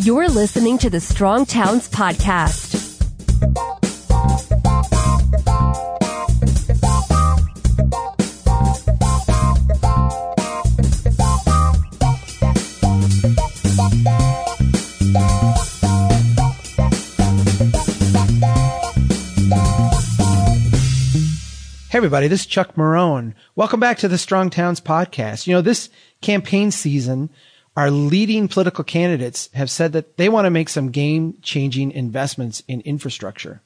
You're listening to the Strong Towns Podcast. Hey everybody, this is Chuck Marohn. Welcome back to the Strong Towns podcast. You know, this campaign season, our leading political candidates have said that they want to make some game changing investments in infrastructure.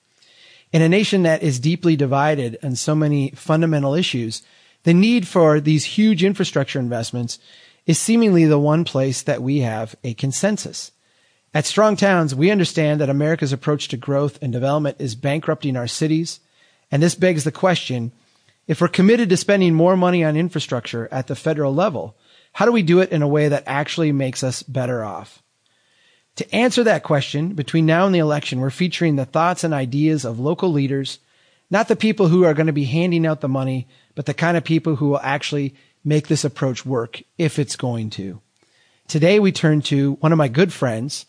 In a nation that is deeply divided on so many fundamental issues, the need for these huge infrastructure investments is seemingly the one place that we have a consensus. At Strong Towns, we understand that America's approach to growth and development is bankrupting our cities, and this begs the question, if we're committed to spending more money on infrastructure at the federal level, how do we do it in a way that actually makes us better off? To answer that question, between now and the election, we're featuring the thoughts and ideas of local leaders, not the people who are going to be handing out the money, but the kind of people who will actually make this approach work if it's going to. Today we turn to one of my good friends,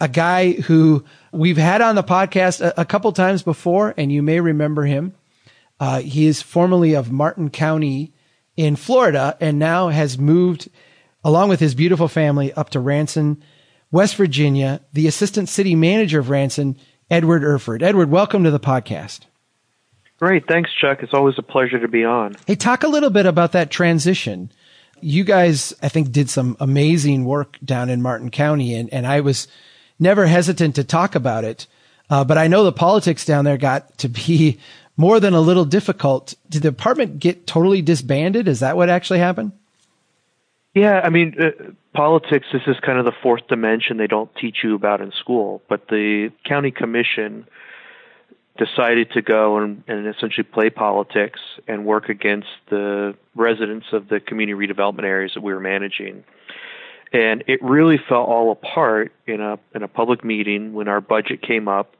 a guy who we've had on the podcast a, a couple times before, and you may remember him. Uh, he is formerly of Martin County in Florida and now has moved along with his beautiful family up to Ranson, West Virginia, the assistant city manager of Ranson, Edward Erfurt. Edward, welcome to the podcast. Great. Thanks, Chuck. It's always a pleasure to be on. Hey, talk a little bit about that transition. You guys, I think, did some amazing work down in Martin County, and, and I was never hesitant to talk about it. Uh, but I know the politics down there got to be more than a little difficult. Did the department get totally disbanded? Is that what actually happened? Yeah, I mean, uh, politics, this is kind of the fourth dimension they don't teach you about in school. But the county commission decided to go and, and essentially play politics and work against the residents of the community redevelopment areas that we were managing. And it really fell all apart in a in a public meeting when our budget came up,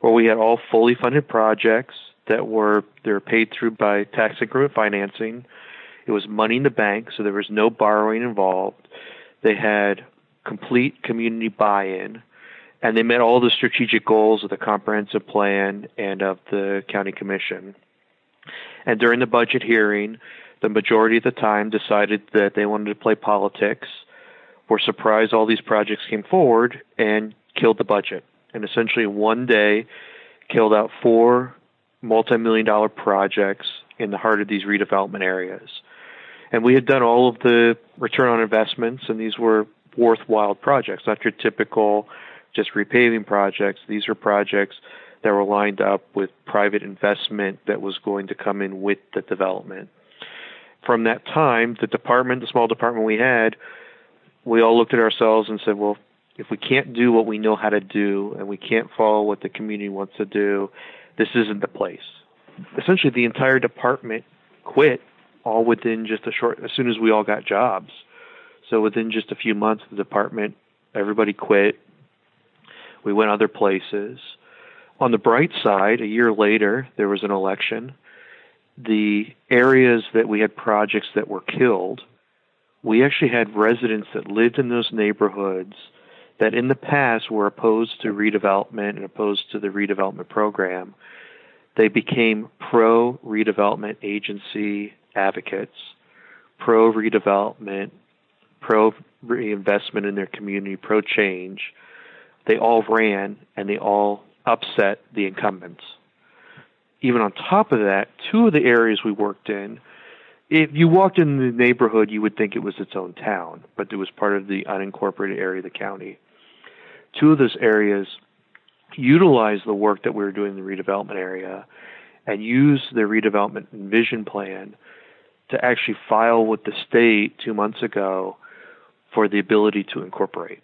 where we had all fully funded projects that were they were paid through by tax increment financing. It was money in the bank, so there was no borrowing involved. They had complete community buy-in, and they met all the strategic goals of the comprehensive plan and of the county commission. And during the budget hearing, the majority of the time decided that they wanted to play politics were surprised all these projects came forward and killed the budget. And essentially, one day, killed out four multi million dollar projects in the heart of these redevelopment areas. And we had done all of the return on investments, and these were worthwhile projects, not your typical just repaving projects. These are projects that were lined up with private investment that was going to come in with the development. From that time, the department, the small department we had, we all looked at ourselves and said, well, if we can't do what we know how to do and we can't follow what the community wants to do, this isn't the place. Essentially, the entire department quit all within just a short, as soon as we all got jobs. So within just a few months, the department, everybody quit. We went other places. On the bright side, a year later, there was an election. The areas that we had projects that were killed we actually had residents that lived in those neighborhoods that in the past were opposed to redevelopment and opposed to the redevelopment program. They became pro redevelopment agency advocates, pro redevelopment, pro reinvestment in their community, pro change. They all ran and they all upset the incumbents. Even on top of that, two of the areas we worked in if you walked in the neighborhood, you would think it was its own town, but it was part of the unincorporated area of the county. Two of those areas utilize the work that we were doing in the redevelopment area and use the redevelopment vision plan to actually file with the state two months ago for the ability to incorporate.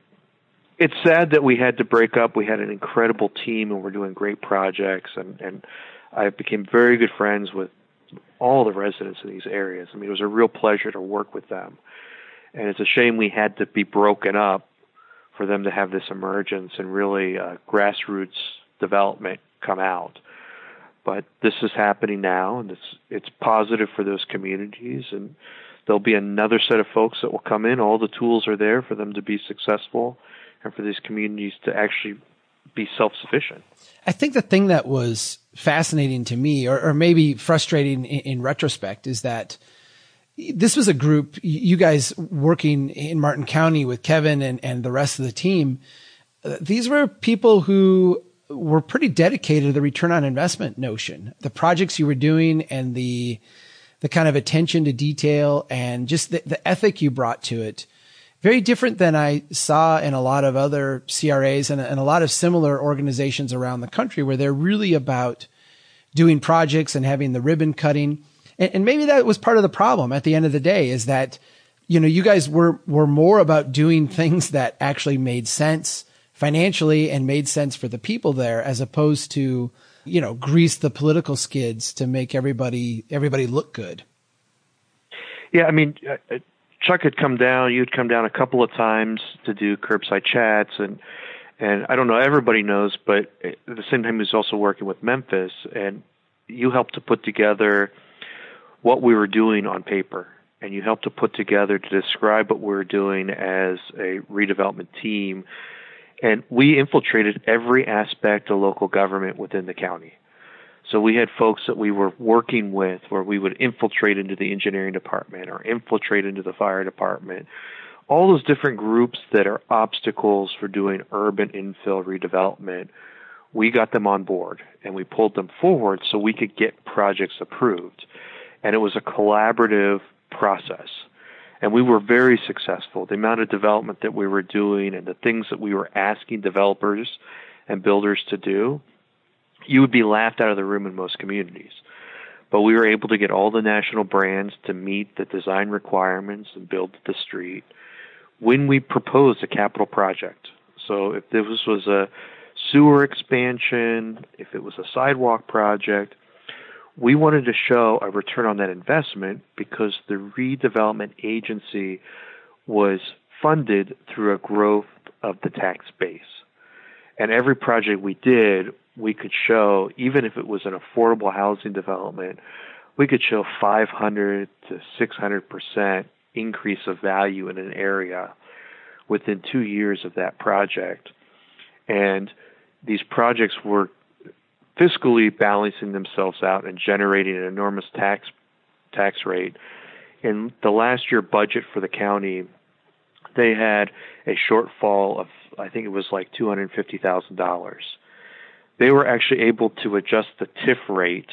It's sad that we had to break up. We had an incredible team and we're doing great projects and, and I became very good friends with all the residents in these areas. I mean, it was a real pleasure to work with them. And it's a shame we had to be broken up for them to have this emergence and really uh, grassroots development come out. But this is happening now, and it's it's positive for those communities, and there'll be another set of folks that will come in. All the tools are there for them to be successful and for these communities to actually be self sufficient. I think the thing that was fascinating to me, or, or maybe frustrating in, in, retrospect, is that this was a group, you guys working in Martin County with Kevin and, and the rest of the team. Uh, these were people who were pretty dedicated to the return on investment notion. The projects you were doing and the, the kind of attention to detail and just the, the ethic you brought to it very different than I saw in a lot of other CRAs and, and, a lot of similar organizations around the country where they're really about doing projects and having the ribbon cutting. And, and, maybe that was part of the problem at the end of the day is that, you know, you guys were, were more about doing things that actually made sense financially and made sense for the people there as opposed to, you know, grease the political skids to make everybody, everybody look good. Yeah, I mean, uh, Chuck had come down. You'd come down a couple of times to do curbside chats, and and I don't know. Everybody knows, but at the same time, he was also working with Memphis, and you helped to put together what we were doing on paper, and you helped to put together to describe what we were doing as a redevelopment team, and we infiltrated every aspect of local government within the county. So we had folks that we were working with where we would infiltrate into the engineering department or infiltrate into the fire department. All those different groups that are obstacles for doing urban infill redevelopment, we got them on board and we pulled them forward so we could get projects approved. And it was a collaborative process. And we were very successful. The amount of development that we were doing and the things that we were asking developers and builders to do you would be laughed out of the room in most communities. But we were able to get all the national brands to meet the design requirements and build the street when we proposed a capital project. So if this was a sewer expansion, if it was a sidewalk project, we wanted to show a return on that investment because the redevelopment agency was funded through a growth of the tax base. And every project we did we could show, even if it was an affordable housing development, we could show 500 to 600 percent increase of value in an area within two years of that project. And these projects were fiscally balancing themselves out and generating an enormous tax tax rate. In the last year budget for the county, they had a shortfall of I think it was like two hundred fifty thousand dollars they were actually able to adjust the TIF rate.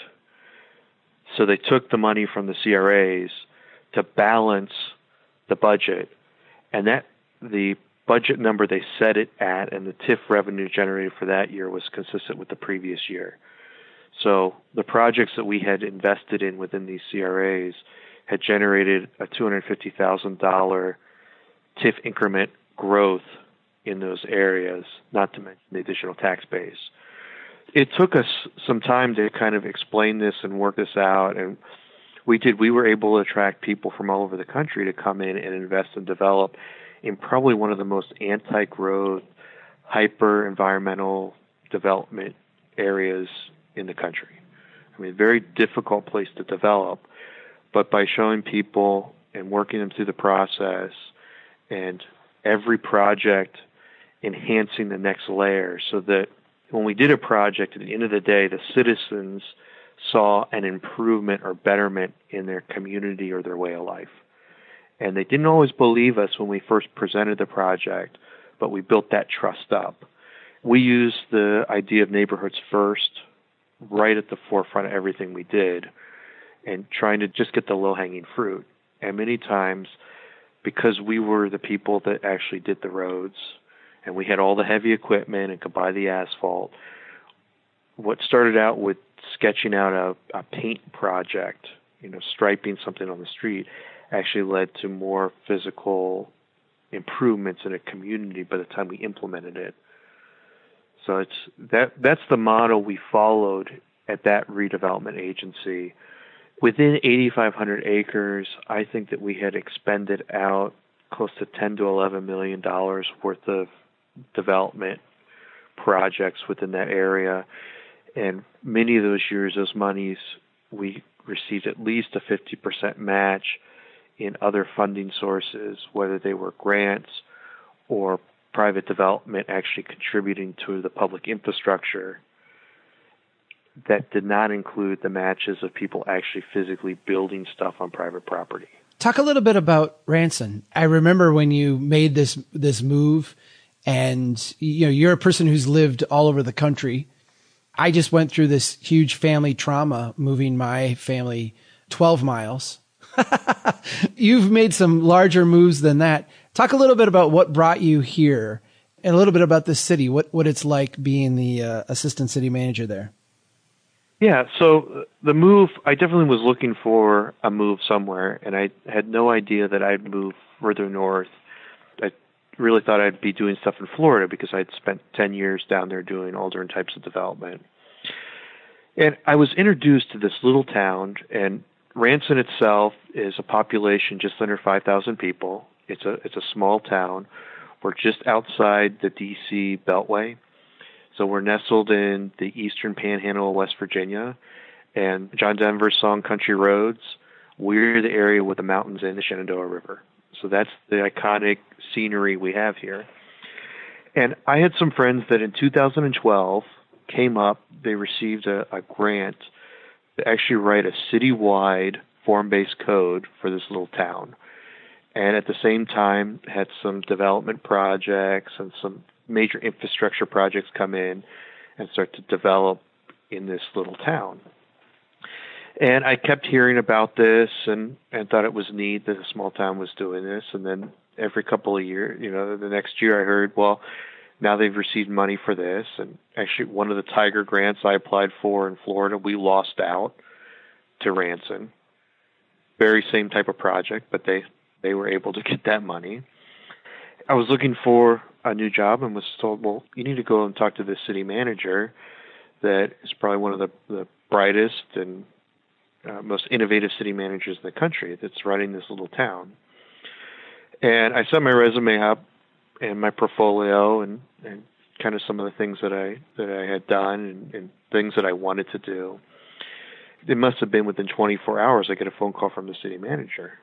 So they took the money from the CRAs to balance the budget, and that the budget number they set it at and the TIF revenue generated for that year was consistent with the previous year. So the projects that we had invested in within these CRAs had generated a $250,000 TIF increment growth in those areas, not to mention the additional tax base. It took us some time to kind of explain this and work this out and we did. We were able to attract people from all over the country to come in and invest and develop in probably one of the most anti-growth hyper environmental development areas in the country i mean very difficult place to develop but by showing people and working them through the process and every project enhancing the next layer so that when we did a project, at the end of the day, the citizens saw an improvement or betterment in their community or their way of life. And they didn't always believe us when we first presented the project, but we built that trust up. We used the idea of neighborhoods first right at the forefront of everything we did and trying to just get the low hanging fruit. And many times, because we were the people that actually did the roads, and we had all the heavy equipment and could buy the asphalt. What started out with sketching out a, a paint project, you know, striping something on the street, actually led to more physical improvements in a community by the time we implemented it. So it's that that's the model we followed at that redevelopment agency. Within 8,500 acres, I think that we had expended out close to 10 to 11 million dollars worth of development projects within that area. And many of those years, those monies, we received at least a 50% match in other funding sources, whether they were grants or private development actually contributing to the public infrastructure that did not include the matches of people actually physically building stuff on private property. Talk a little bit about Ranson. I remember when you made this this move and you know you're a person who's lived all over the country. I just went through this huge family trauma moving my family 12 miles. You've made some larger moves than that. Talk a little bit about what brought you here and a little bit about this city, what what it's like being the uh, assistant city manager there. Yeah, so uh, the move, I definitely was looking for a move somewhere, and I had no idea that I'd move further north. I really thought I'd be doing stuff in Florida because I'd spent 10 years down there doing all different types of development. And I was introduced to this little town, and Ranson itself is a population just under 5,000 people. It's a it's a small town. We're just outside the D.C. Beltway, so we're nestled in the eastern panhandle of West Virginia, and John Denver's song "Country Roads." We're the area with the mountains and the Shenandoah River. So that's the iconic scenery we have here. And I had some friends that in 2012 came up. They received a, a grant to actually write a citywide form-based code for this little town and at the same time had some development projects and some major infrastructure projects come in and start to develop in this little town. And I kept hearing about this and, and thought it was neat that a small town was doing this. And then every couple of years, you know, the next year I heard, well, now they've received money for this. And actually, one of the Tiger grants I applied for in Florida, we lost out to Ranson. Very same type of project, but they they were able to get that money. I was looking for a new job and was told, well, you need to go and talk to the city manager that is probably one of the, the brightest and uh, most innovative city managers in the country that's running this little town. And I sent my resume up and my portfolio and, and kind of some of the things that I that I had done and, and things that I wanted to do. It must have been within 24 hours I get a phone call from the city manager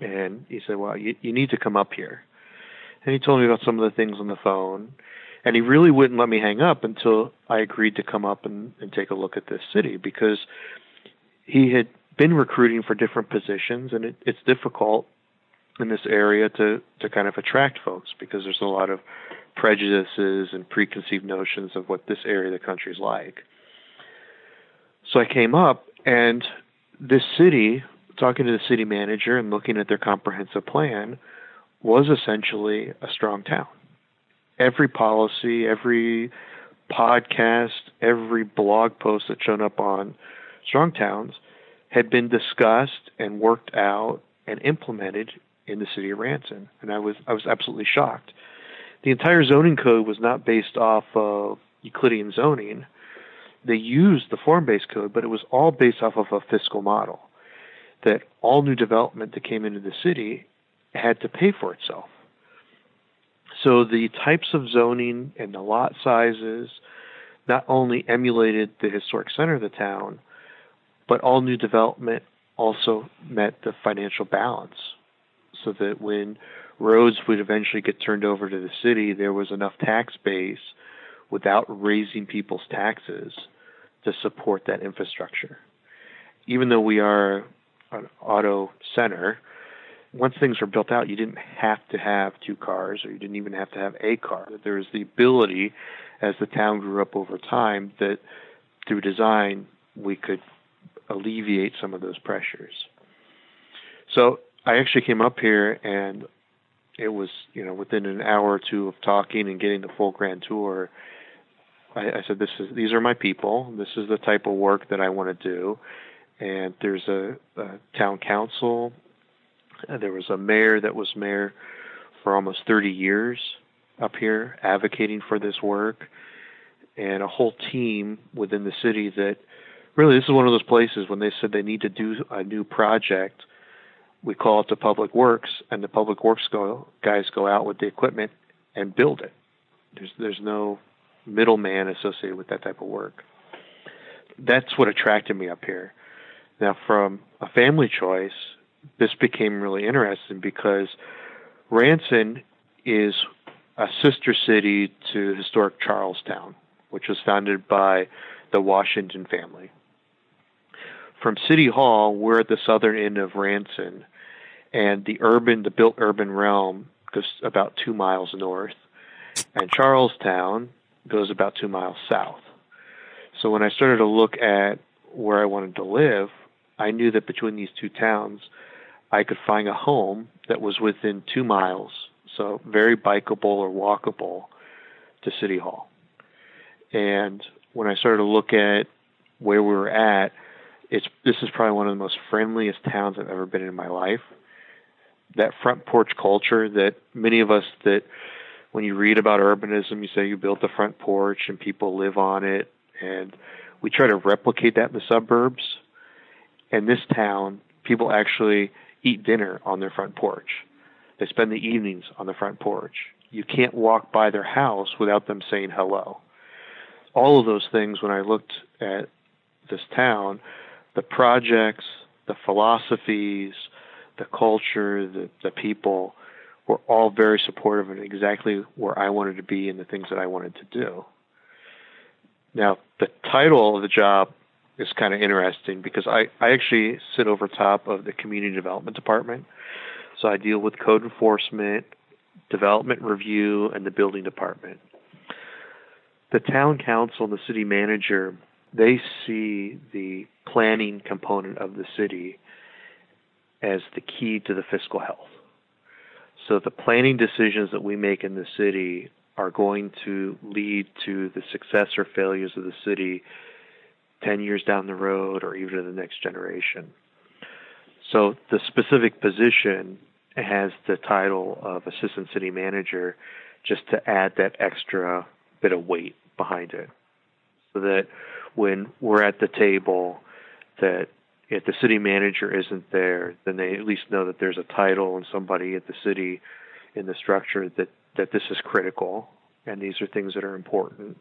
and he said, "Well, you, you need to come up here." And he told me about some of the things on the phone, and he really wouldn't let me hang up until I agreed to come up and, and take a look at this city because he had been recruiting for different positions, and it, it's difficult in this area to to kind of attract folks because there's a lot of prejudices and preconceived notions of what this area of the country is like. So I came up, and this city talking to the city manager and looking at their comprehensive plan was essentially a strong town. Every policy, every podcast, every blog post that showed up on strong towns had been discussed and worked out and implemented in the city of Ranson. And I was I was absolutely shocked. The entire zoning code was not based off of Euclidean zoning. They used the form-based code, but it was all based off of a fiscal model that all new development that came into the city had to pay for itself. So the types of zoning and the lot sizes not only emulated the historic center of the town, but all new development also met the financial balance so that when roads would eventually get turned over to the city, there was enough tax base without raising people's taxes to support that infrastructure. Even though we are an auto center, once things were built out, you didn't have to have two cars, or you didn't even have to have a car. There was the ability, as the town grew up over time, that through design we could alleviate some of those pressures. So I actually came up here, and it was you know within an hour or two of talking and getting the full grand tour. I, I said, "This is these are my people. This is the type of work that I want to do." and there's a, a town council. There was a mayor that was mayor for almost 30 years up here advocating for this work, and a whole team within the city that really this is one of those places when they said they need to do a new project. We call it the public works, and the public works go, guys go out with the equipment and build it. There's there's no middleman associated with that type of work. That's what attracted me up here. Now, from a family choice, this became really interesting because Ranson is a sister city to historic Charles Town, which was founded by the Washington family. From City Hall, we're at the southern end of Ranson, and the urban, the built urban realm goes about two miles north, and Charles Town goes about two miles south. So when I started to look at where I wanted to live, I knew that between these two towns, I could find a home that was within two miles, so very bikeable or walkable to City Hall. And when I started to look at where we were at, it's this is probably one of the most friendliest towns I've ever been in my life. That front porch culture that many of us that when you read about urbanism, you say you built the front porch and people live on it, and we try to replicate that in the suburbs. In this town, people actually eat dinner on their front porch. They spend the evenings on the front porch. You can't walk by their house without them saying hello. All of those things, when I looked at this town, the projects, the philosophies, the culture, the, the people were all very supportive and exactly where I wanted to be and the things that I wanted to do. Now, the title of the job is kind of interesting because I, I actually sit over top of the community development department. So I deal with code enforcement, development review, and the building department. The town council and the city manager, they see the planning component of the city as the key to the fiscal health. So the planning decisions that we make in the city are going to lead to the success or failures of the city 10 years down the road or even in the next generation. So the specific position has the title of assistant city manager just to add that extra bit of weight behind it so that when we're at the table that if the city manager isn't there then they at least know that there's a title and somebody at the city in the structure that that this is critical and these are things that are important.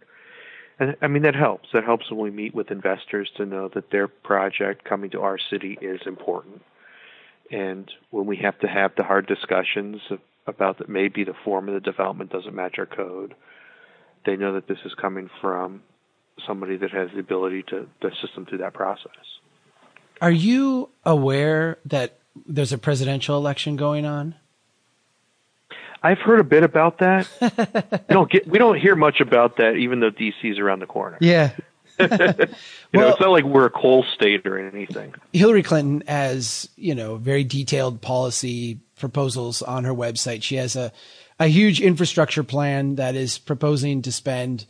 And I mean that helps. That helps when we meet with investors to know that their project coming to our city is important. And when we have to have the hard discussions about that maybe the form of the development doesn't match our code, they know that this is coming from somebody that has the ability to, to assist them through that process. Are you aware that there's a presidential election going on? I've heard a bit about that. we don't get we don't hear much about that, even though DC is around the corner. Yeah. you well, know, it's not like we're a coal state or anything. Hillary Clinton has, you know, very detailed policy proposals on her website. She has a, a huge infrastructure plan that is proposing to spend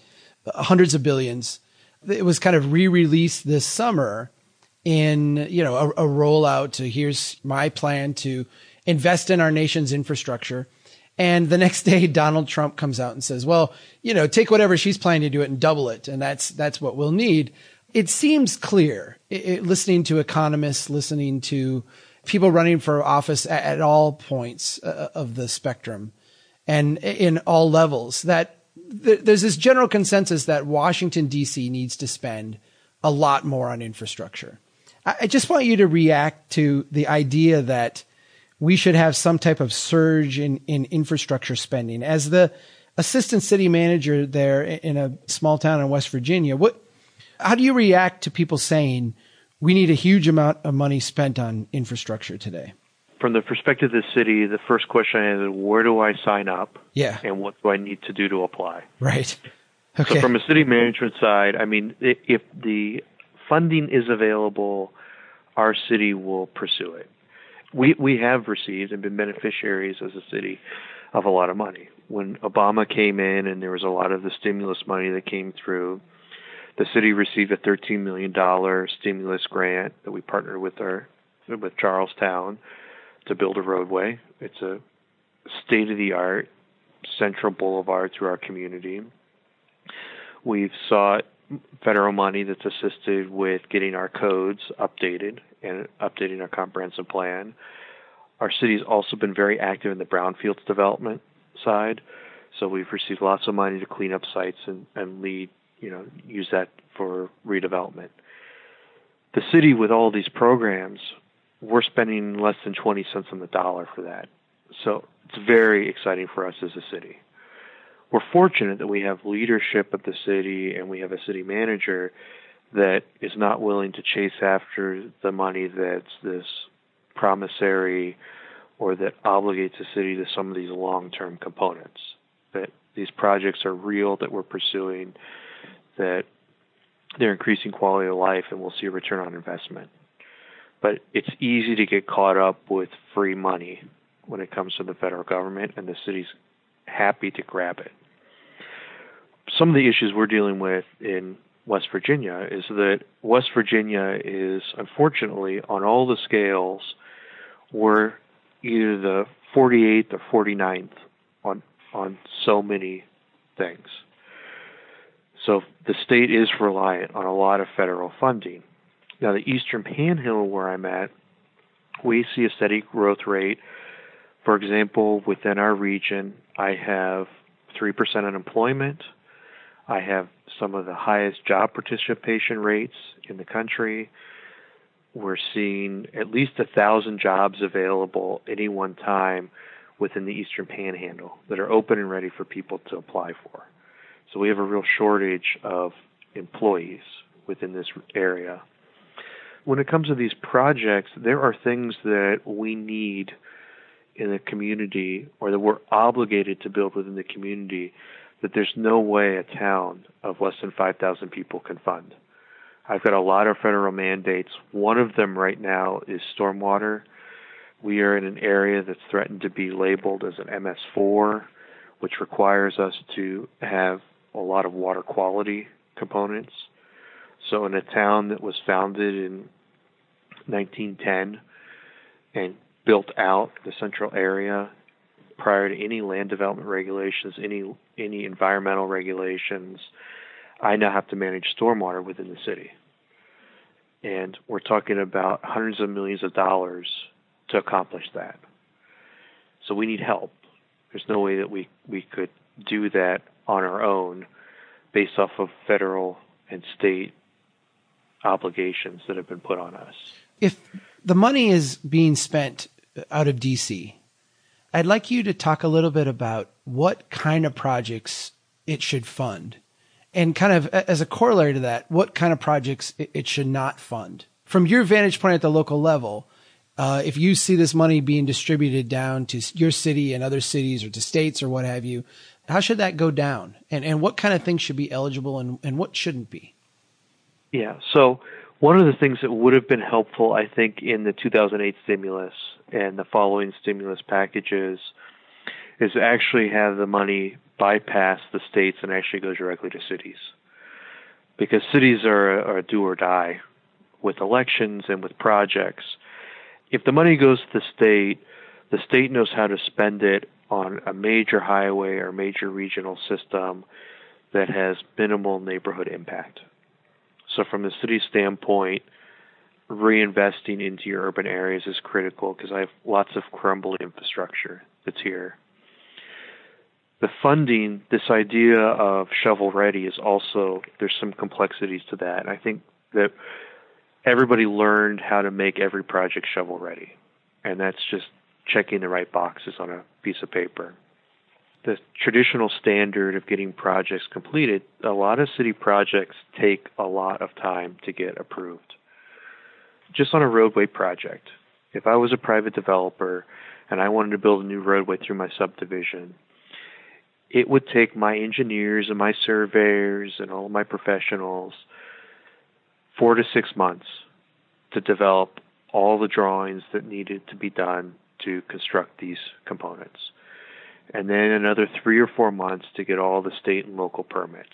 hundreds of billions. It was kind of re-released this summer in, you know, a, a rollout to here's my plan to invest in our nation's infrastructure and the next day, Donald Trump comes out and says, well, you know, take whatever she's planning to do it and double it. And that's, that's what we'll need. It seems clear it, it, listening to economists, listening to people running for office at, at all points uh, of the spectrum and in all levels that th- there's this general consensus that Washington DC needs to spend a lot more on infrastructure. I, just want you to react to the idea that we should have some type of surge in, in infrastructure spending. As the assistant city manager there in a small town in West Virginia, what, how do you react to people saying we need a huge amount of money spent on infrastructure today? From the perspective of the city, the first question is where do I sign up? Yeah. And what do I need to do to apply? Right. Okay. So from a city management side, I mean, if the funding is available, our city will pursue it we we have received and been beneficiaries as a city of a lot of money. When Obama came in and there was a lot of the stimulus money that came through, the city received a $13 million stimulus grant that we partnered with our with Charles Town to build a roadway. It's a state of the art central boulevard through our community. We've sought federal money that's assisted with getting our codes updated and updating our comprehensive plan. Our city's also been very active in the brownfields development side, so we've received lots of money to clean up sites and, and lead, you know, use that for redevelopment. The city, with all these programs, we're spending less than 20 cents on the dollar for that. So it's very exciting for us as a city. We're fortunate that we have leadership at the city and we have a city manager that is not willing to chase after the money that's this promissory or that obligates the city to some of these long term components. That these projects are real, that we're pursuing, that they're increasing quality of life, and we'll see a return on investment. But it's easy to get caught up with free money when it comes to the federal government, and the city's happy to grab it. Some of the issues we're dealing with in West Virginia is that West Virginia is unfortunately on all the scales we're either the 48th or 49th on on so many things. So the state is reliant on a lot of federal funding. Now the Eastern Panhandle where I'm at, we see a steady growth rate. For example, within our region, I have 3% unemployment. I have some of the highest job participation rates in the country. We're seeing at least a thousand jobs available any one time within the Eastern Panhandle that are open and ready for people to apply for. So we have a real shortage of employees within this area. When it comes to these projects, there are things that we need in the community or that we're obligated to build within the community that there's no way a town of less than 5,000 people can fund. I've got a lot of federal mandates. One of them right now is stormwater. We are in an area that's threatened to be labeled as an MS4, which requires us to have a lot of water quality components. So, in a town that was founded in 1910 and built out the central area prior to any land development regulations, any any environmental regulations, I now have to manage stormwater within the city. And we're talking about hundreds of millions of dollars to accomplish that. So we need help. There's no way that we, we could do that on our own based off of federal and state obligations that have been put on us. If the money is being spent out of DC, I'd like you to talk a little bit about what kind of projects it should fund and kind of as a corollary to that, what kind of projects it, should not fund. From your vantage point at the local level, uh, if you see this money being distributed down to your city and other cities or to states or what have you, how should that go down? And, and what kind of things should be eligible and, and what shouldn't be? Yeah. So one of the things that would have been helpful, I think, in the 2008 stimulus and the following stimulus packages is actually have the money bypass the states and actually go directly to cities. Because cities are, are do or die with elections and with projects. If the money goes to the state, the state knows how to spend it on a major highway or major regional system that has minimal neighborhood impact. So, from the city standpoint, reinvesting into your urban areas is critical because I have lots of crumbling infrastructure that's here. The funding, this idea of shovel ready, is also, there's some complexities to that. And I think that everybody learned how to make every project shovel ready. And that's just checking the right boxes on a piece of paper. The traditional standard of getting projects completed, a lot of city projects take a lot of time to get approved. Just on a roadway project, if I was a private developer and I wanted to build a new roadway through my subdivision, it would take my engineers and my surveyors and all my professionals four to six months to develop all the drawings that needed to be done to construct these components. And then another three or four months to get all the state and local permits.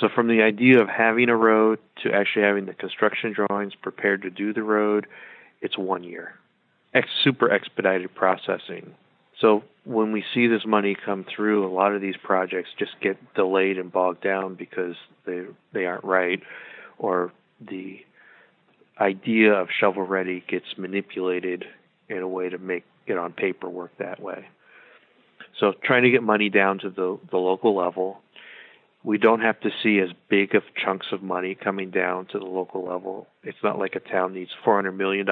So, from the idea of having a road to actually having the construction drawings prepared to do the road, it's one year. Ex- super expedited processing. So, when we see this money come through, a lot of these projects just get delayed and bogged down because they they aren't right, or the idea of shovel ready gets manipulated in a way to make it on paper work that way. So trying to get money down to the, the local level. We don't have to see as big of chunks of money coming down to the local level. It's not like a town needs $400 million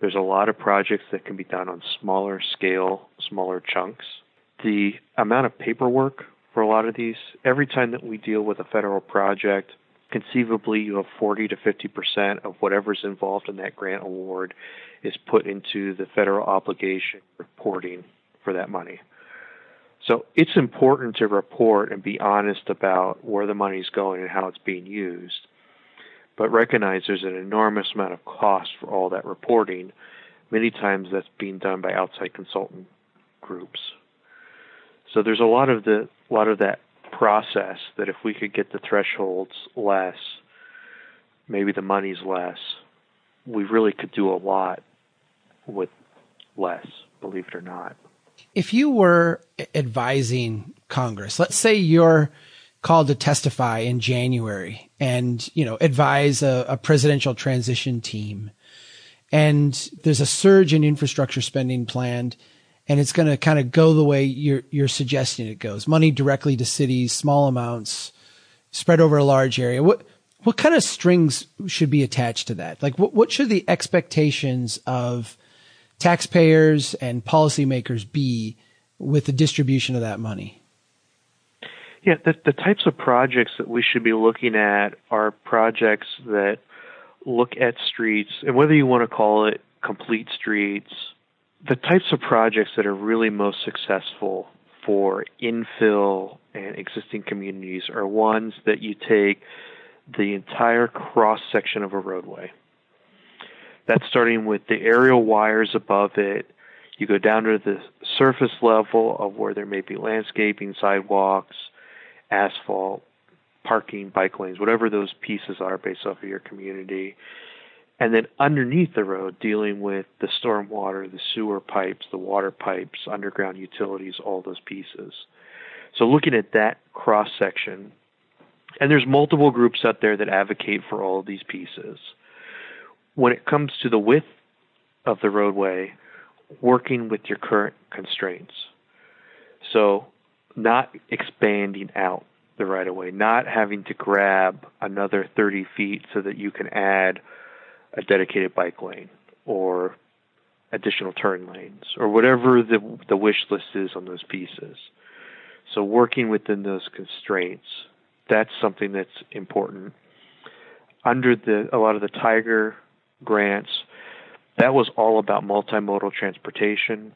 There's a lot of projects that can be done on smaller scale, smaller chunks. The amount of paperwork for a lot of these, every time that we deal with a federal project, conceivably you have 40 to 50 percent of whatever's involved in that grant award is put into the federal obligation reporting for that money. So it's important to report and be honest about where the money's going and how it's being used. But recognize there's an enormous amount of cost for all that reporting. Many times that's being done by outside consultant groups. So there's a lot of the a lot of that process that if we could get the thresholds less, maybe the money's less, we really could do a lot with less, believe it or not. If you were advising Congress, let's say you're called to testify in January and, you know, advise a, a presidential transition team and there's a surge in infrastructure spending planned and it's going to kind of go the way you're, you're suggesting it goes. Money directly to cities, small amounts, spread over a large area. What, what kind of strings should be attached to that? Like what, what should the expectations of taxpayers and policymakers be with the distribution of that money? Yeah, the, the types of projects that we should be looking at are projects that look at streets, and whether you want to call it complete streets, the types of projects that are really most successful for infill and existing communities are ones that you take the entire cross section of a roadway that's starting with the aerial wires above it. You go down to the surface level of where there may be landscaping, sidewalks, asphalt, parking, bike lanes, whatever those pieces are based off of your community. And then underneath the road, dealing with the stormwater, the sewer pipes, the water pipes, underground utilities, all those pieces. So looking at that cross section, and there's multiple groups out there that advocate for all of these pieces when it comes to the width of the roadway, working with your current constraints. So, not expanding out the right of way, not having to grab another 30 feet so that you can add a dedicated bike lane or additional turn lanes or whatever the the wish list is on those pieces. So working within those constraints, that's something that's important. Under the a lot of the Tiger grants. That was all about multimodal transportation.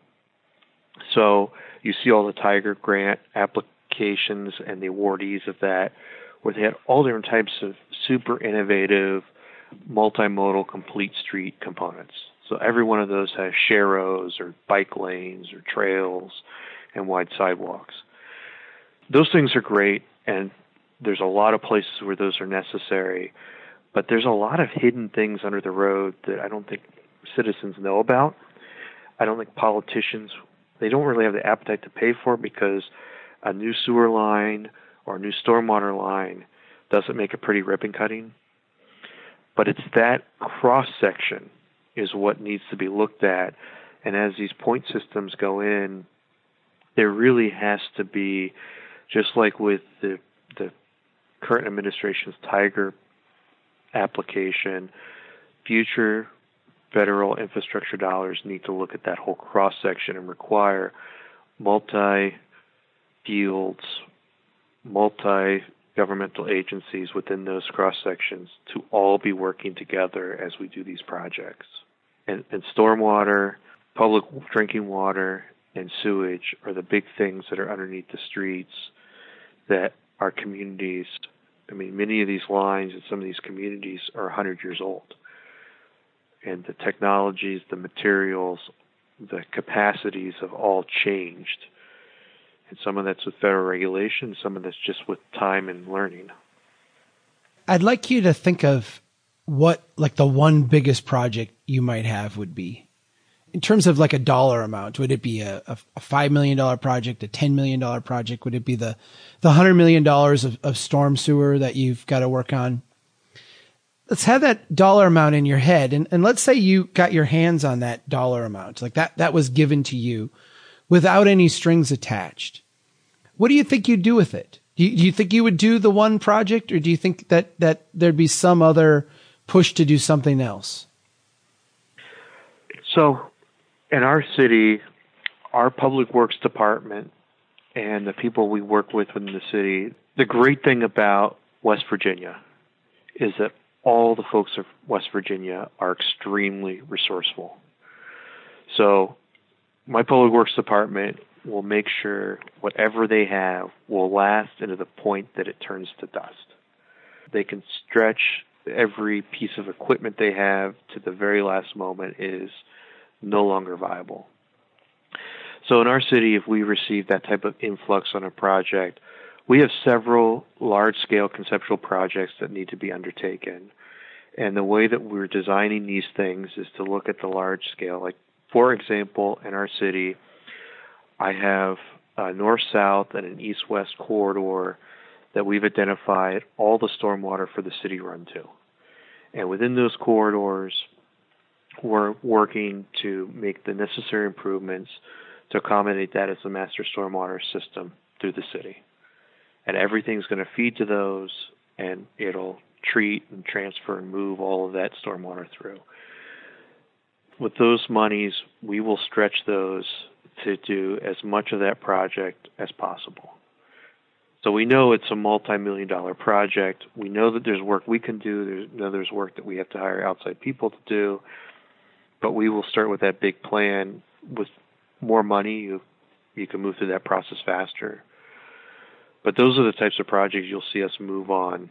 So you see all the Tiger grant applications and the awardees of that, where they had all different types of super innovative multimodal complete street components. So every one of those has sharrows or bike lanes or trails and wide sidewalks. Those things are great, and there's a lot of places where those are necessary. But there's a lot of hidden things under the road that I don't think citizens know about. I don't think politicians they don't really have the appetite to pay for because a new sewer line or a new stormwater line doesn't make a pretty ribbon cutting. But it's that cross section is what needs to be looked at. And as these point systems go in, there really has to be, just like with the the current administration's Tiger application, future federal infrastructure dollars need to look at that whole cross section and require multi fields, multi governmental agencies within those cross sections to all be working together as we do these projects. And, and stormwater, public drinking water, and sewage are the big things that are underneath the streets that our communities I mean, many of these lines in some of these communities are 100 years old. And the technologies, the materials, the capacities have all changed. And some of that's with federal regulation, some of that's just with time and learning. I'd like you to think of what like the one biggest project you might have would be in terms of like a dollar amount, would it be a, a, $5 million project, a $10 million project? Would it be the, the $100 million of, of storm sewer that you've got to work on? Let's have that dollar amount in your head. And, and let's say you got your hands on that dollar amount, like that, that was given to you without any strings attached. What do you think you'd do with it? Do you, do you think you would do the one project or do you think that, that there'd be some other push to do something else? So, in our city, our public works department and the people we work with within the city, the great thing about West Virginia is that all the folks of West Virginia are extremely resourceful. So, my public works department will make sure whatever they have will last into the point that it turns to dust. They can stretch every piece of equipment they have to the very last moment is no longer viable. So in our city, if we receive that type of influx on a project, we have several large scale conceptual projects that need to be undertaken. And the way that we're designing these things is to look at the large scale. Like, for example, in our city, I have a north south and an east west corridor that we've identified all the stormwater for the city run to. And within those corridors, we're working to make the necessary improvements to accommodate that as a master stormwater system through the city. And everything's going to feed to those, and it'll treat and transfer and move all of that stormwater through. With those monies, we will stretch those to do as much of that project as possible. So we know it's a multi-million dollar project. We know that there's work we can do. There's know there's work that we have to hire outside people to do. But we will start with that big plan. With more money, you you can move through that process faster. But those are the types of projects you'll see us move on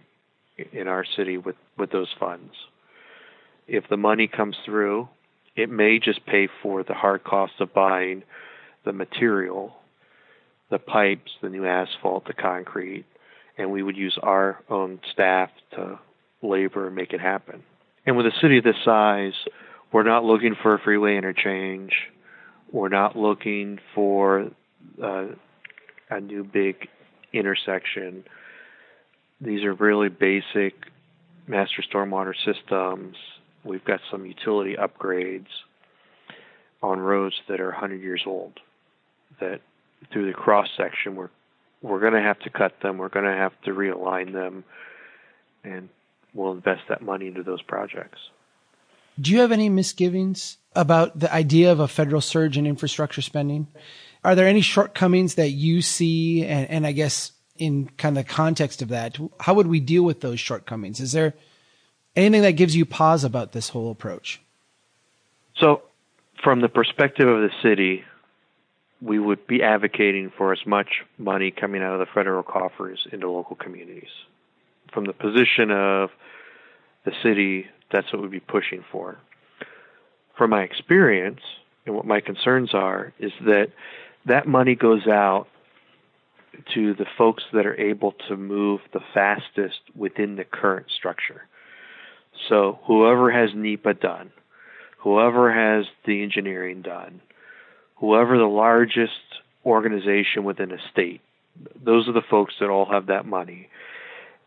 in our city with, with those funds. If the money comes through, it may just pay for the hard cost of buying the material the pipes, the new asphalt, the concrete, and we would use our own staff to labor and make it happen. And with a city this size, we're not looking for a freeway interchange. We're not looking for uh, a new big intersection. These are really basic master stormwater systems. We've got some utility upgrades on roads that are 100 years old that through the cross section, we're we're going to have to cut them. We're going to have to realign them, and we'll invest that money into those projects. Do you have any misgivings about the idea of a federal surge in infrastructure spending? Are there any shortcomings that you see? And, and I guess in kind of the context of that, how would we deal with those shortcomings? Is there anything that gives you pause about this whole approach? So, from the perspective of the city, we would be advocating for as much money coming out of the federal coffers into local communities. From the position of the city, that's what we'd be pushing for. From my experience and what my concerns are, is that that money goes out to the folks that are able to move the fastest within the current structure. So whoever has NEPA done, whoever has the engineering done, whoever the largest organization within a state. Those are the folks that all have that money.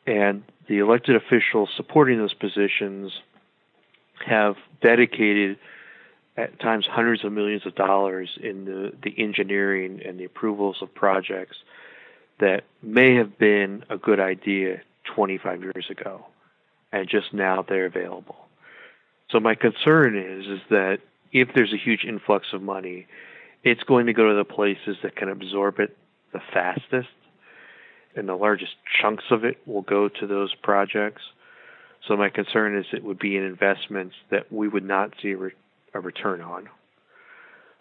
And the elected officials supporting those positions have dedicated at times hundreds of millions of dollars in the, the engineering and the approvals of projects that may have been a good idea 25 years ago and just now they're available. So my concern is is that if there's a huge influx of money, it's going to go to the places that can absorb it the fastest, and the largest chunks of it will go to those projects. So my concern is it would be an investment that we would not see a return on.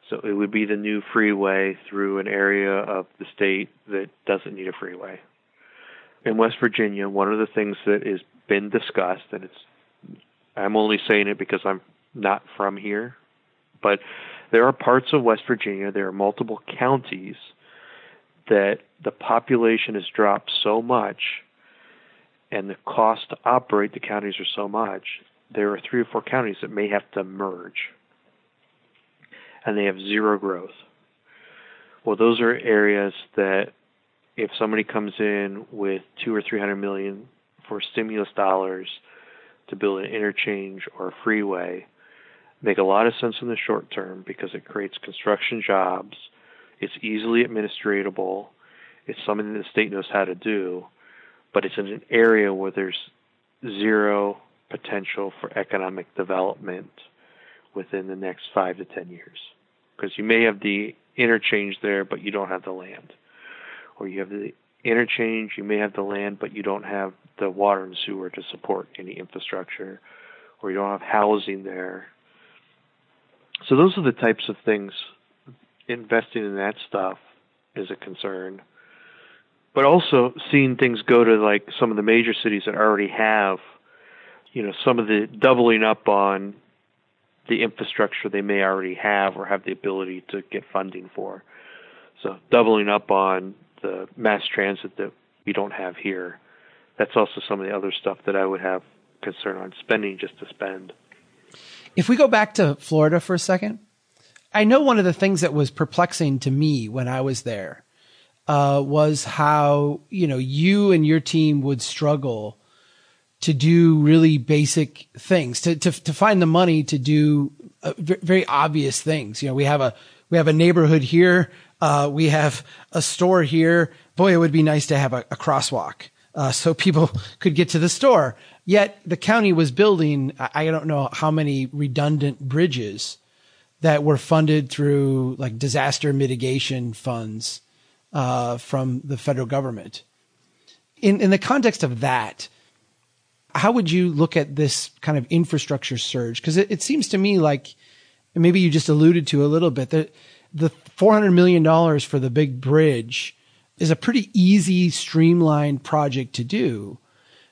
So it would be the new freeway through an area of the state that doesn't need a freeway. In West Virginia, one of the things that has been discussed, and it's I'm only saying it because I'm not from here, but there are parts of West Virginia, there are multiple counties that the population has dropped so much and the cost to operate the counties are so much, there are three or four counties that may have to merge. And they have zero growth. Well, those are areas that if somebody comes in with two or three hundred million for stimulus dollars to build an interchange or a freeway, make a lot of sense in the short term because it creates construction jobs. It's easily administratable. It's something that the state knows how to do, but it's in an area where there's zero potential for economic development within the next five to ten years. Because you may have the interchange there, but you don't have the land. Or you have the interchange, you may have the land, but you don't have the water and sewer to support any infrastructure. Or you don't have housing there. So those are the types of things investing in that stuff is a concern. But also seeing things go to like some of the major cities that already have, you know, some of the doubling up on the infrastructure they may already have or have the ability to get funding for. So doubling up on the mass transit that we don't have here. That's also some of the other stuff that I would have concern on spending just to spend. If we go back to Florida for a second, I know one of the things that was perplexing to me when I was there uh, was how you know you and your team would struggle to do really basic things to to, to find the money to do uh, very obvious things. You know, we have a we have a neighborhood here. Uh, we have a store here. Boy, it would be nice to have a, a crosswalk uh, so people could get to the store. Yet the county was building, I don't know how many redundant bridges that were funded through like disaster mitigation funds uh, from the federal government. In in the context of that, how would you look at this kind of infrastructure surge? Because it, it seems to me like, maybe you just alluded to a little bit that the four hundred million dollars for the big bridge is a pretty easy, streamlined project to do,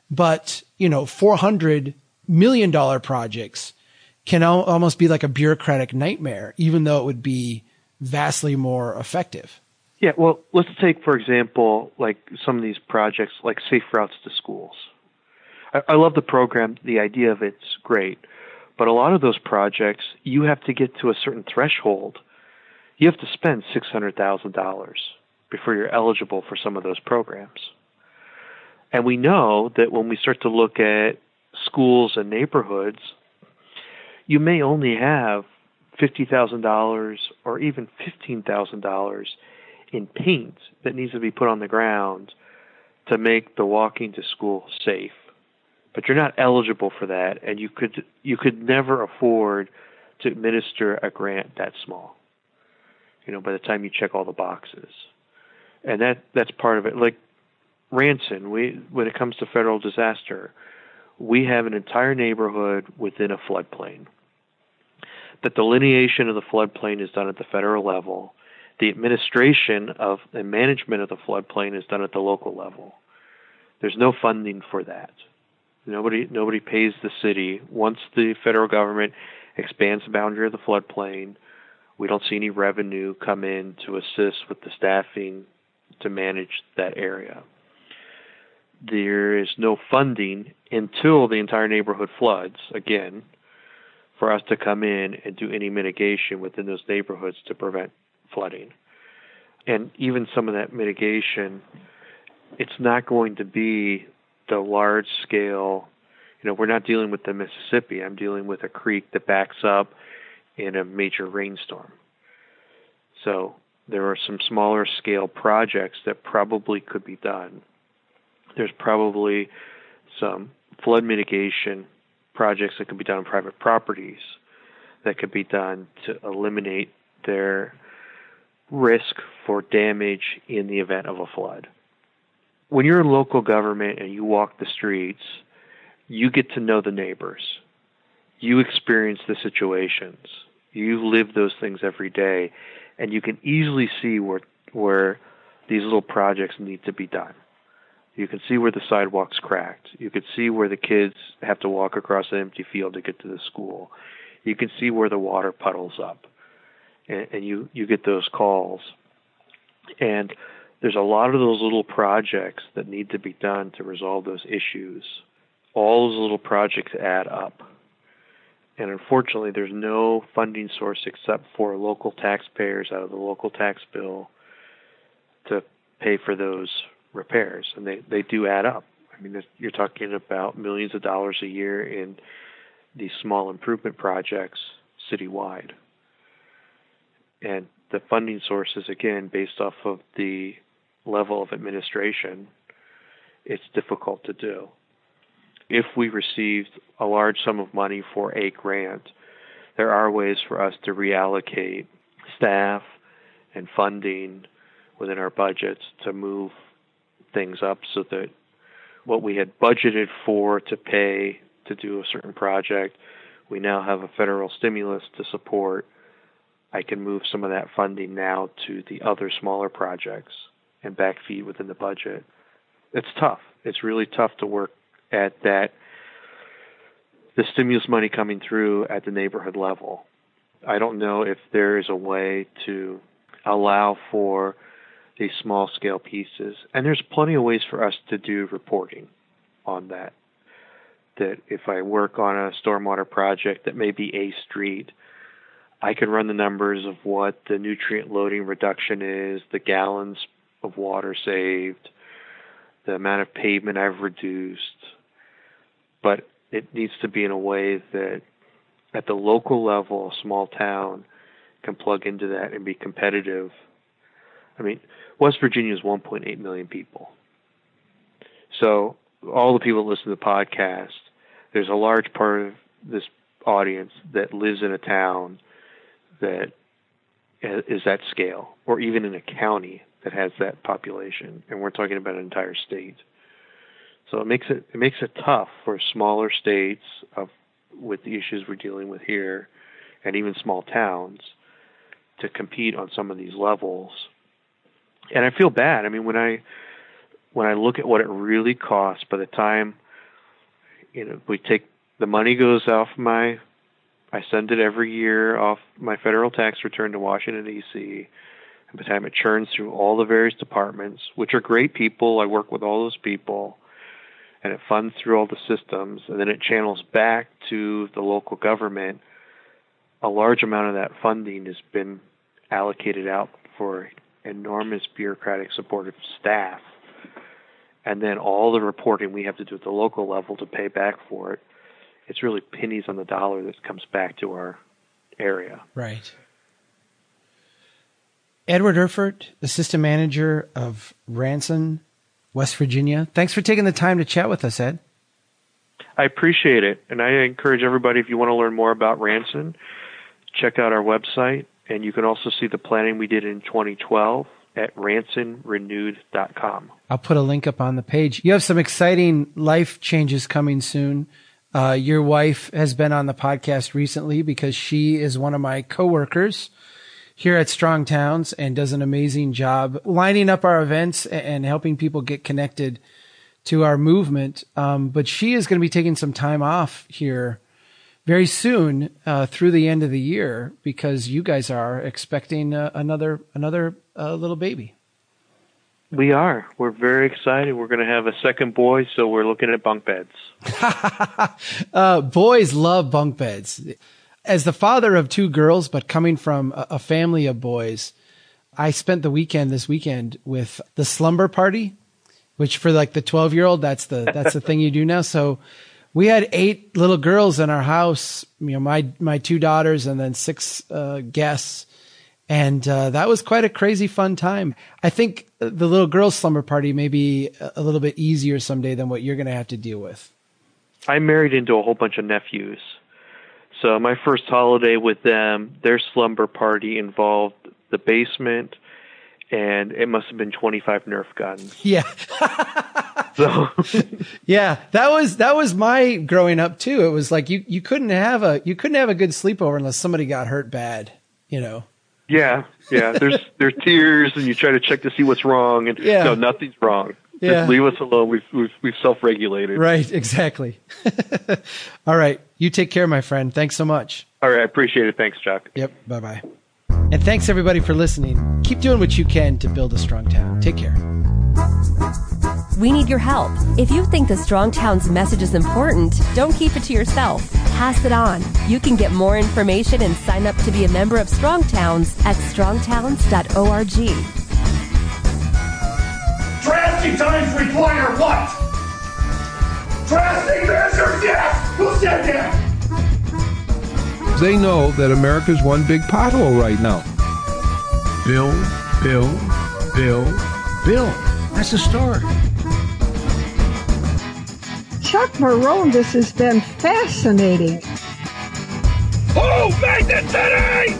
but you know, four hundred million dollar projects can al- almost be like a bureaucratic nightmare, even though it would be vastly more effective. Yeah, well, let's take for example, like some of these projects, like safe routes to schools. I, I love the program; the idea of it's great, but a lot of those projects, you have to get to a certain threshold. You have to spend six hundred thousand dollars before you're eligible for some of those programs. And we know that when we start to look at schools and neighborhoods, you may only have $50,000 or even $15,000 in paint that needs to be put on the ground to make the walking to school safe. But you're not eligible for that and you could you could never afford to administer a grant that small. You know, by the time you check all the boxes. And that that's part of it. Like Ranson, we when it comes to federal disaster, we have an entire neighborhood within a floodplain the delineation of the floodplain is done at the federal level. The administration of the management of the floodplain is done at the local level. There's no funding for that. Nobody nobody pays the city. Once the federal government expands the boundary of the floodplain, we don't see any revenue come in to assist with the staffing to manage that area. There is no funding until the entire neighborhood floods again, for us to come in and do any mitigation within those neighborhoods to prevent flooding. And even some of that mitigation, it's not going to be the large scale, you know, we're not dealing with the Mississippi. I'm dealing with a creek that backs up in a major rainstorm. So there are some smaller scale projects that probably could be done. There's probably some flood mitigation projects that could be done on private properties that could be done to eliminate their risk for damage in the event of a flood. When you're in local government and you walk the streets, you get to know the neighbors. You experience the situations. You live those things every day, and you can easily see where where these little projects need to be done. You can see where the sidewalk's cracked. You can see where the kids have to walk across an empty field to get to the school. You can see where the water puddles up. And, and you, you get those calls. And there's a lot of those little projects that need to be done to resolve those issues. All those little projects add up. And unfortunately, there's no funding source except for local taxpayers out of the local tax bill to pay for those repairs, and they they do add up. I mean, you're talking about millions of dollars a year in these small improvement projects citywide, and the funding sources again based off of the level of administration, it's difficult to do. If we received a large sum of money for a grant, there are ways for us to reallocate staff and funding within our budgets to move things up so that what we had budgeted for to pay to do a certain project, we now have a federal stimulus to support. I can move some of that funding now to the other smaller projects and backfeed within the budget. It's tough. It's really tough to work at that the stimulus money coming through at the neighborhood level. I don't know if there is a way to allow for these small scale pieces. And there's plenty of ways for us to do reporting on that. That if I work on a stormwater project that may be a street, I can run the numbers of what the nutrient loading reduction is, the gallons of water saved, the amount of pavement I've reduced. But it needs to be in a way that at the local level, a small town can plug into that and be competitive. I mean, West Virginia is 1.8 million people. So all the people that listen to the podcast, there's a large part of this audience that lives in a town that is that scale, or even in a county that has that population, and we're talking about an entire state. So it makes it it makes it tough for smaller states of with the issues we're dealing with here, and even small towns, to compete on some of these levels and I feel bad. I mean, when I when I look at what it really costs by the time you know we take the money goes off my I send it every year off my federal tax return to Washington D.C. And by the time it churns through all the various departments, which are great people, I work with all those people, and it funds through all the systems, and then it channels back to the local government. A large amount of that funding has been allocated out for enormous bureaucratic support of staff, and then all the reporting we have to do at the local level to pay back for it, it's really pennies on the dollar that comes back to our area. Right. Edward Erfurt, Assistant Manager of Ranson, West Virginia. Thanks for taking the time to chat with us, Ed. I appreciate it. And I encourage everybody, if you want to learn more about Ranson, check out our website, and you can also see the planning we did in 2012 at ransonrenewed.com. I'll put a link up on the page. You have some exciting life changes coming soon. Uh, your wife has been on the podcast recently because she is one of my coworkers here at Strong Towns and does an amazing job lining up our events and helping people get connected to our movement. Um, but she is going to be taking some time off here very soon uh, through the end of the year because you guys are expecting uh, another another uh, little baby. We are. We're very excited. We're going to have a second boy, so we're looking at bunk beds. Uh, boys love bunk beds. As the father of two girls, but coming from a, family of boys, I spent the weekend this weekend with the slumber party, which for like the twelve year old, that's the that's the thing you do now. So we had eight little girls in our house. You know, my my two daughters and then six uh, guests, and uh, that was quite a crazy fun time. I think the little girls' slumber party may be a little bit easier someday than what you're going to have to deal with. I married into a whole bunch of nephews, so my first holiday with them, their slumber party involved the basement, and it must have been 25 Nerf guns. Yeah. so yeah, that was that was my growing up too. It was like you you couldn't have a you couldn't have a good sleepover unless somebody got hurt bad, you know. Yeah, yeah. There's there's tears, and you try to check to see what's wrong, and yeah. no, nothing's wrong. Yeah. Just leave us alone. We've we've, we've self regulated. Right. Exactly. All right. You take care, my friend. Thanks so much. All right. I appreciate it. Thanks, Chuck. Yep. Bye bye. And thanks everybody for listening. Keep doing what you can to build a strong town. Take care. We need your help. If you think the Strong Towns message is important, don't keep it to yourself. Pass it on. You can get more information and sign up to be a member of Strong Towns at strongtowns.org. Drastic times require what? Drastic measures, yes! Who said that? They know that America's one big pothole right now. Bill, Bill, Bill, Bill. That's the story. Chuck Marohn, this has been fascinating. Oh, Who made the city?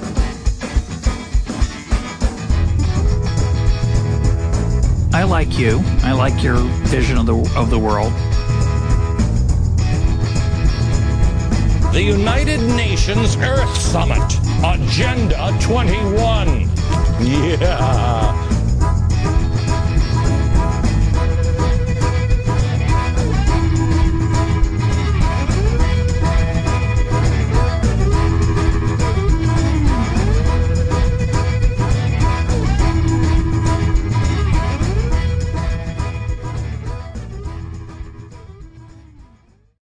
I like you. I like your vision of the of the world. The United Nations Earth Summit, Agenda 21. Yeah.